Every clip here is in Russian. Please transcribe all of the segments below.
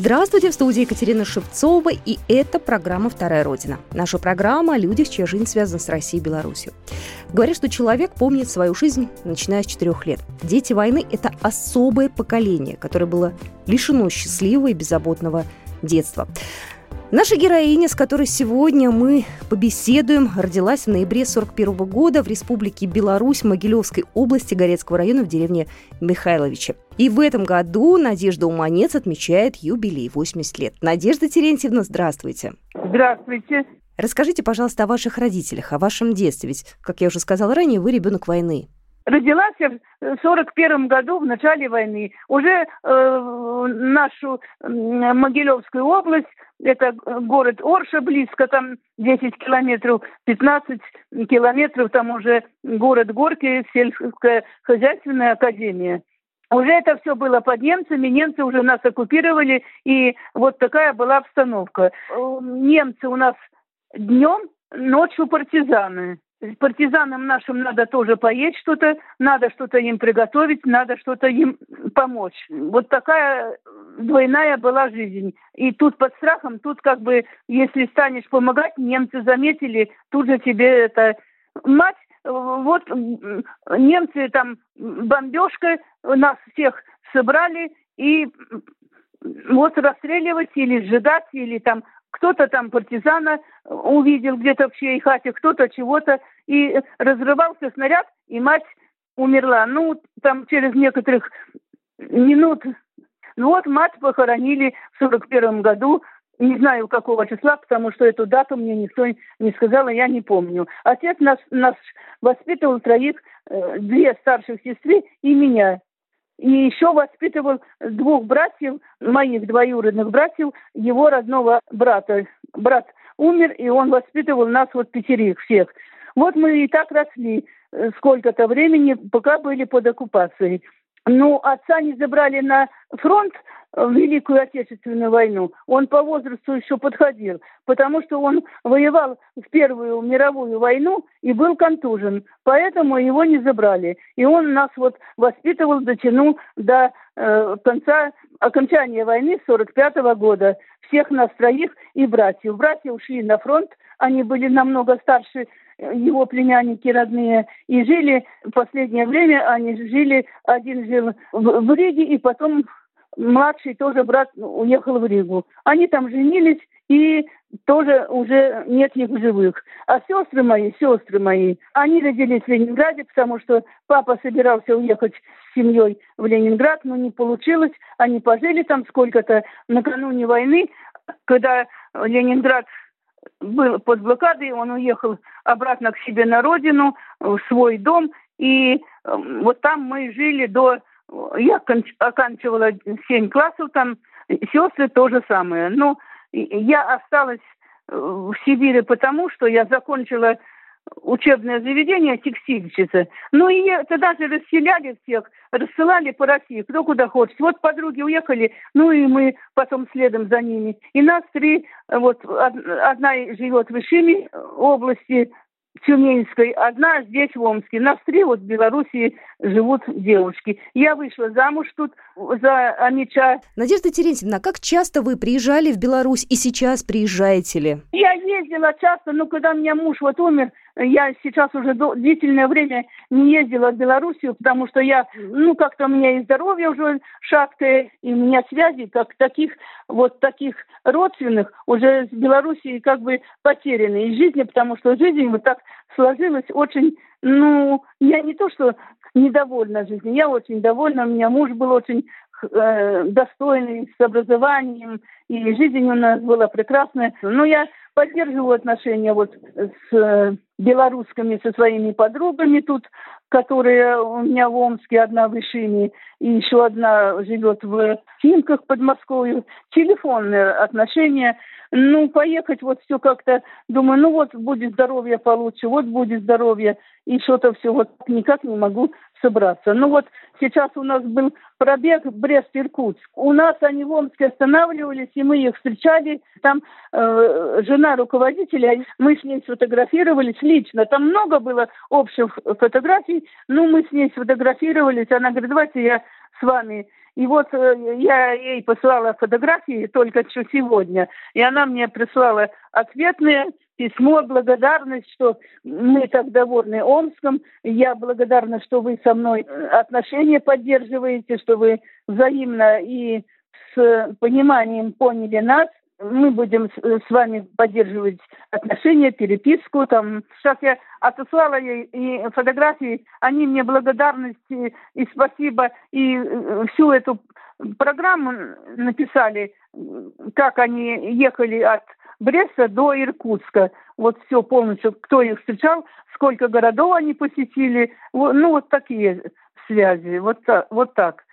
Здравствуйте, в студии Екатерина Шевцова, и это программа «Вторая Родина». Наша программа о людях, чья жизнь связана с Россией и Беларусью. Говорят, что человек помнит свою жизнь, начиная с четырех лет. Дети войны – это особое поколение, которое было лишено счастливого и беззаботного детства. Наша героиня, с которой сегодня мы побеседуем, родилась в ноябре 41 года в Республике Беларусь, Могилевской области Горецкого района в деревне Михайловиче. И в этом году Надежда Уманец отмечает юбилей 80 лет. Надежда Терентьевна, здравствуйте. Здравствуйте. Расскажите, пожалуйста, о ваших родителях, о вашем детстве. Ведь, как я уже сказала ранее, вы ребенок войны. Родилась я в сорок первом году, в начале войны. Уже э, нашу э, Могилевскую область, это город Орша близко, там 10 километров, 15 километров, там уже город Горки, сельская хозяйственная академия. Уже это все было под немцами, немцы уже нас оккупировали, и вот такая была обстановка. Э, немцы у нас днем, ночью партизаны партизанам нашим надо тоже поесть что-то, надо что-то им приготовить, надо что-то им помочь. Вот такая двойная была жизнь. И тут под страхом, тут как бы, если станешь помогать, немцы заметили, тут же тебе это... Мать, вот немцы там бомбежкой нас всех собрали и вот расстреливать или сжигать, или там кто-то там партизана увидел где-то в чьей хате, кто-то чего-то, и разрывался снаряд, и мать умерла. Ну, там через некоторых минут. Ну вот мать похоронили в сорок первом году, не знаю какого числа, потому что эту дату мне никто не сказал, и я не помню. Отец нас, нас воспитывал троих, э, две старших сестры и меня. И еще воспитывал двух братьев, моих двоюродных братьев, его родного брата. Брат умер, и он воспитывал нас вот пятерых всех. Вот мы и так росли э, сколько-то времени, пока были под оккупацией. Ну, отца не забрали на фронт, в Великую Отечественную войну, он по возрасту еще подходил, потому что он воевал в Первую мировую войну и был контужен, поэтому его не забрали. И он нас вот воспитывал, дотянул до э, конца, окончания войны 45 -го года. Всех нас троих и братьев. Братья ушли на фронт, они были намного старше э, его племянники родные, и жили в последнее время, они жили, один жил в, Риге, и потом младший тоже брат уехал в Ригу. Они там женились, и тоже уже нет их живых. А сестры мои, сестры мои, они родились в Ленинграде, потому что папа собирался уехать с семьей в Ленинград, но не получилось. Они пожили там сколько-то накануне войны, когда Ленинград был под блокадой, он уехал обратно к себе на родину, в свой дом, и вот там мы жили до я оканчивала 7 классов, там сестры то же самое. Но я осталась э, в Сибири потому, что я закончила учебное заведение текстильщица. Ну и тогда же расселяли всех, рассылали по России, кто куда хочет. Вот подруги уехали, ну и мы потом следом за ними. И нас три, вот одна живет в Ишиме области, Тюменской, одна здесь, в Омске. На три вот в Белоруссии живут девушки. Я вышла замуж тут за Амича. Надежда Терентьевна, как часто вы приезжали в Беларусь и сейчас приезжаете ли? Я ездила часто, но когда у меня муж вот умер, я сейчас уже длительное время не ездила в Белоруссию, потому что я, ну, как-то у меня и здоровье уже шаткое, и у меня связи, как таких, вот таких родственных, уже с Белоруссией как бы потеряны из жизни, потому что жизнь вот так сложилась очень, ну, я не то, что недовольна жизнью, я очень довольна, у меня муж был очень э, достойный, с образованием, и жизнь у нас была прекрасная. Но я поддерживаю отношения вот с э, белорусскими, со своими подругами тут которая у меня в Омске, одна в Ишине, и еще одна живет в Химках, Подмосковье. Телефонные отношения. Ну, поехать вот все как-то, думаю, ну вот будет здоровье получше, вот будет здоровье, и что-то все вот никак не могу собраться. Ну вот сейчас у нас был пробег Брест-Иркутск. У нас они в Омске останавливались, и мы их встречали. Там э, жена руководителя, мы с ней сфотографировались лично. Там много было общих фотографий, ну мы с ней сфотографировались. Она говорит, давайте я с вами. И вот э, я ей послала фотографии только что сегодня, и она мне прислала ответные письмо, благодарность, что мы так довольны Омском. Я благодарна, что вы со мной э, отношения поддерживаете, что вы взаимно и с пониманием поняли нас. Мы будем с, с вами поддерживать отношения, переписку. Там. Сейчас я отослала ей фотографии. Они мне благодарности и спасибо. И э, всю эту программу написали, как они ехали от Бреста до Иркутска. Вот все полностью, кто их встречал, сколько городов они посетили. Ну, вот такие связи. Вот так. Вот так.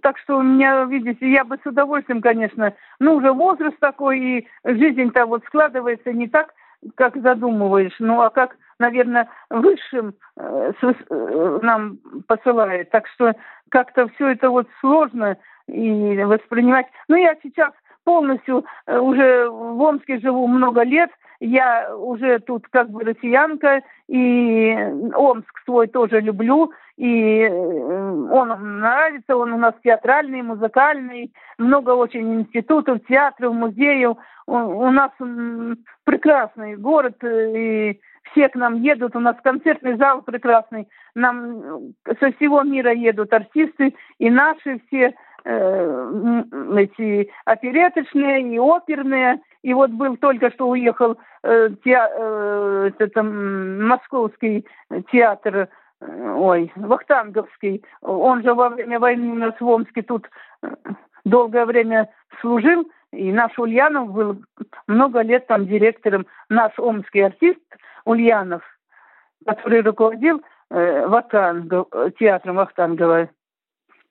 Так что у меня, видите, я бы с удовольствием, конечно, ну, уже возраст такой, и жизнь-то вот складывается не так, как задумываешь, ну, а как, наверное, высшим э, с, э, нам посылает. Так что как-то все это вот сложно и воспринимать. Ну, я сейчас полностью э, уже в Омске живу много лет, я уже тут как бы россиянка, и Омск свой тоже люблю, и э, он нравится, он у нас театральный, музыкальный, много очень институтов, театров, музеев. У нас прекрасный город, э, и все к нам едут, у нас концертный зал прекрасный, нам со всего мира едут артисты, и наши все, э, эти опереточные и оперные. И вот был только что уехал э, теа, э, это, московский театр, э, ой, Вахтанговский. Он же во время войны у нас в Омске тут э, долгое время служил. И наш Ульянов был много лет там директором, наш омский артист Ульянов, который руководил э, Вахтангов, театром Вахтангова.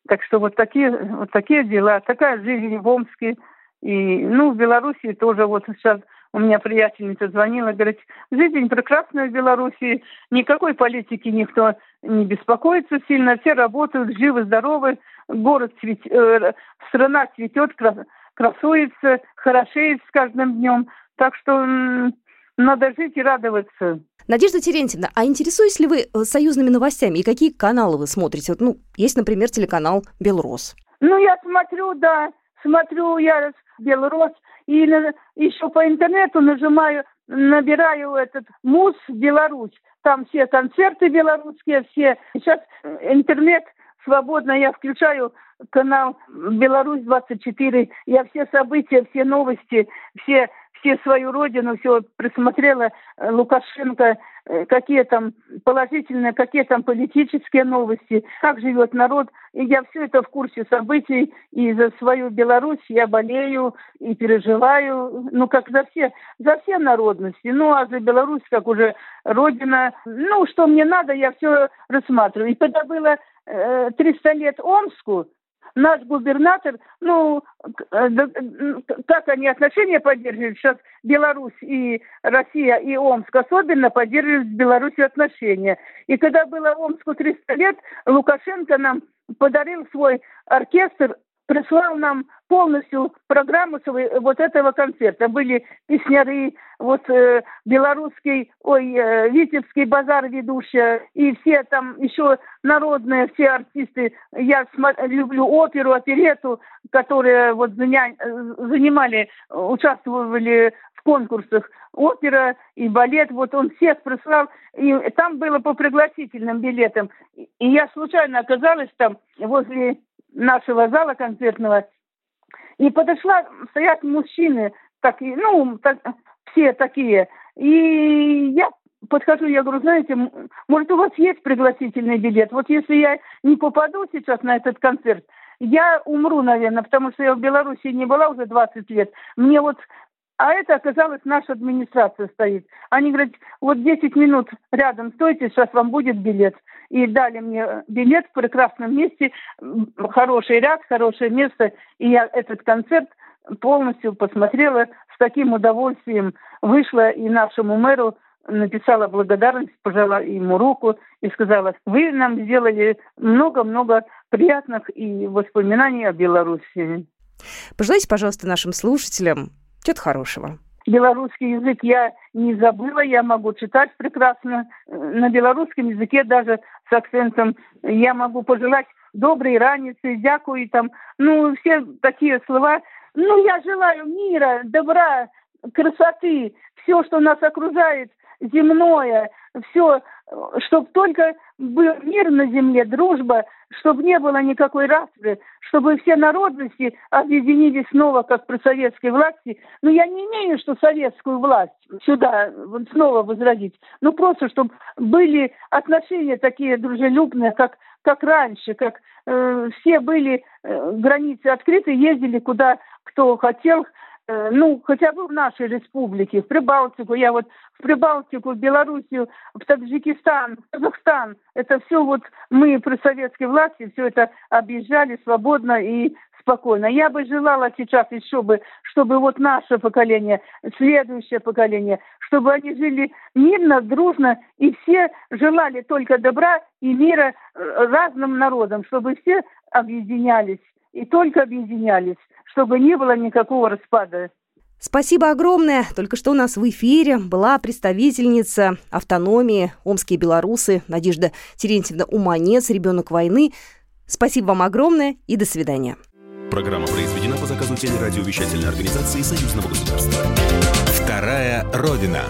Так что вот такие, вот такие дела, такая жизнь в Омске. И, ну, в Белоруссии тоже вот сейчас у меня приятельница звонила, говорит, жизнь прекрасная в Белоруссии, никакой политики никто не беспокоится сильно, все работают, живы, здоровы, город цвет, э, страна цветет, красуется, хорошеет с каждым днем. Так что надо жить и радоваться. Надежда Терентьевна, а интересуетесь ли вы э, союзными новостями и какие каналы вы смотрите? Вот, ну, есть, например, телеканал «Белрос». Ну, я смотрю, да, смотрю я «Белрос», и на, еще по интернету нажимаю, набираю этот МУС Беларусь. Там все концерты белорусские, все. Сейчас э, интернет свободно, я включаю канал Беларусь-24, я все события, все новости, все все свою родину, все присмотрела э, Лукашенко, э, какие там положительные, какие там политические новости, как живет народ. И я все это в курсе событий, и за свою Беларусь я болею и переживаю, ну, как за все, за все народности. Ну, а за Беларусь, как уже родина, ну, что мне надо, я все рассматриваю. И когда было э, 300 лет Омску, наш губернатор, ну, э, как они отношения поддерживают, сейчас Беларусь и Россия и Омск особенно поддерживают с Беларусью отношения. И когда было Омску 300 лет, Лукашенко нам подарил свой оркестр прислал нам полностью программу вот этого концерта. Были песняры, вот э, белорусский, ой, э, Витебский базар ведущая, и все там еще народные, все артисты. Я люблю оперу, оперету, которые вот заня занимали, участвовали в конкурсах опера и балет, вот он всех прислал, и там было по пригласительным билетам. И я случайно оказалась там возле нашего зала концертного. И подошла, стоят мужчины, такие, ну, так, все такие. И я подхожу, я говорю, знаете, может, у вас есть пригласительный билет? Вот если я не попаду сейчас на этот концерт, я умру, наверное, потому что я в Беларуси не была уже 20 лет. Мне вот А это оказалось наша администрация стоит. Они говорят, вот 10 минут рядом стойте, сейчас вам будет билет. И дали мне билет в прекрасном месте, хороший ряд, хорошее место. И я этот концерт полностью посмотрела с таким удовольствием. Вышла и нашему мэру написала благодарность, пожала ему руку и сказала, вы нам сделали много-много приятных и воспоминаний о Беларуси. Пожелайте, пожалуйста, нашим слушателям что-то хорошего. Белорусский язык я не забыла, я могу читать прекрасно. На белорусском языке даже с акцентом я могу пожелать доброй раницы, дякую там, ну, все такие слова. Ну, я желаю мира, добра, красоты, все, что нас окружает, земное, все, чтобы только был мир на земле, дружба, чтобы не было никакой распри, чтобы все народности объединились снова, как при советской власти. Но я не имею, что советскую власть сюда снова возродить. Ну, просто, чтобы были отношения такие дружелюбные, как, как раньше, как э, все были э, границы открыты, ездили куда кто хотел, ну, хотя бы в нашей республике, в Прибалтику, я вот в Прибалтику, в Белоруссию, в Таджикистан, в Казахстан, это все вот мы при советской власти все это объезжали свободно и спокойно. Я бы желала сейчас еще бы, чтобы вот наше поколение, следующее поколение, чтобы они жили мирно, дружно, и все желали только добра и мира э, разным народам, чтобы все объединялись и только объединялись, чтобы не было никакого распада. Спасибо огромное. Только что у нас в эфире была представительница автономии омские белорусы Надежда Терентьевна Уманец, ребенок войны. Спасибо вам огромное и до свидания. Программа произведена по заказу телерадиовещательной организации Союзного государства. Вторая Родина.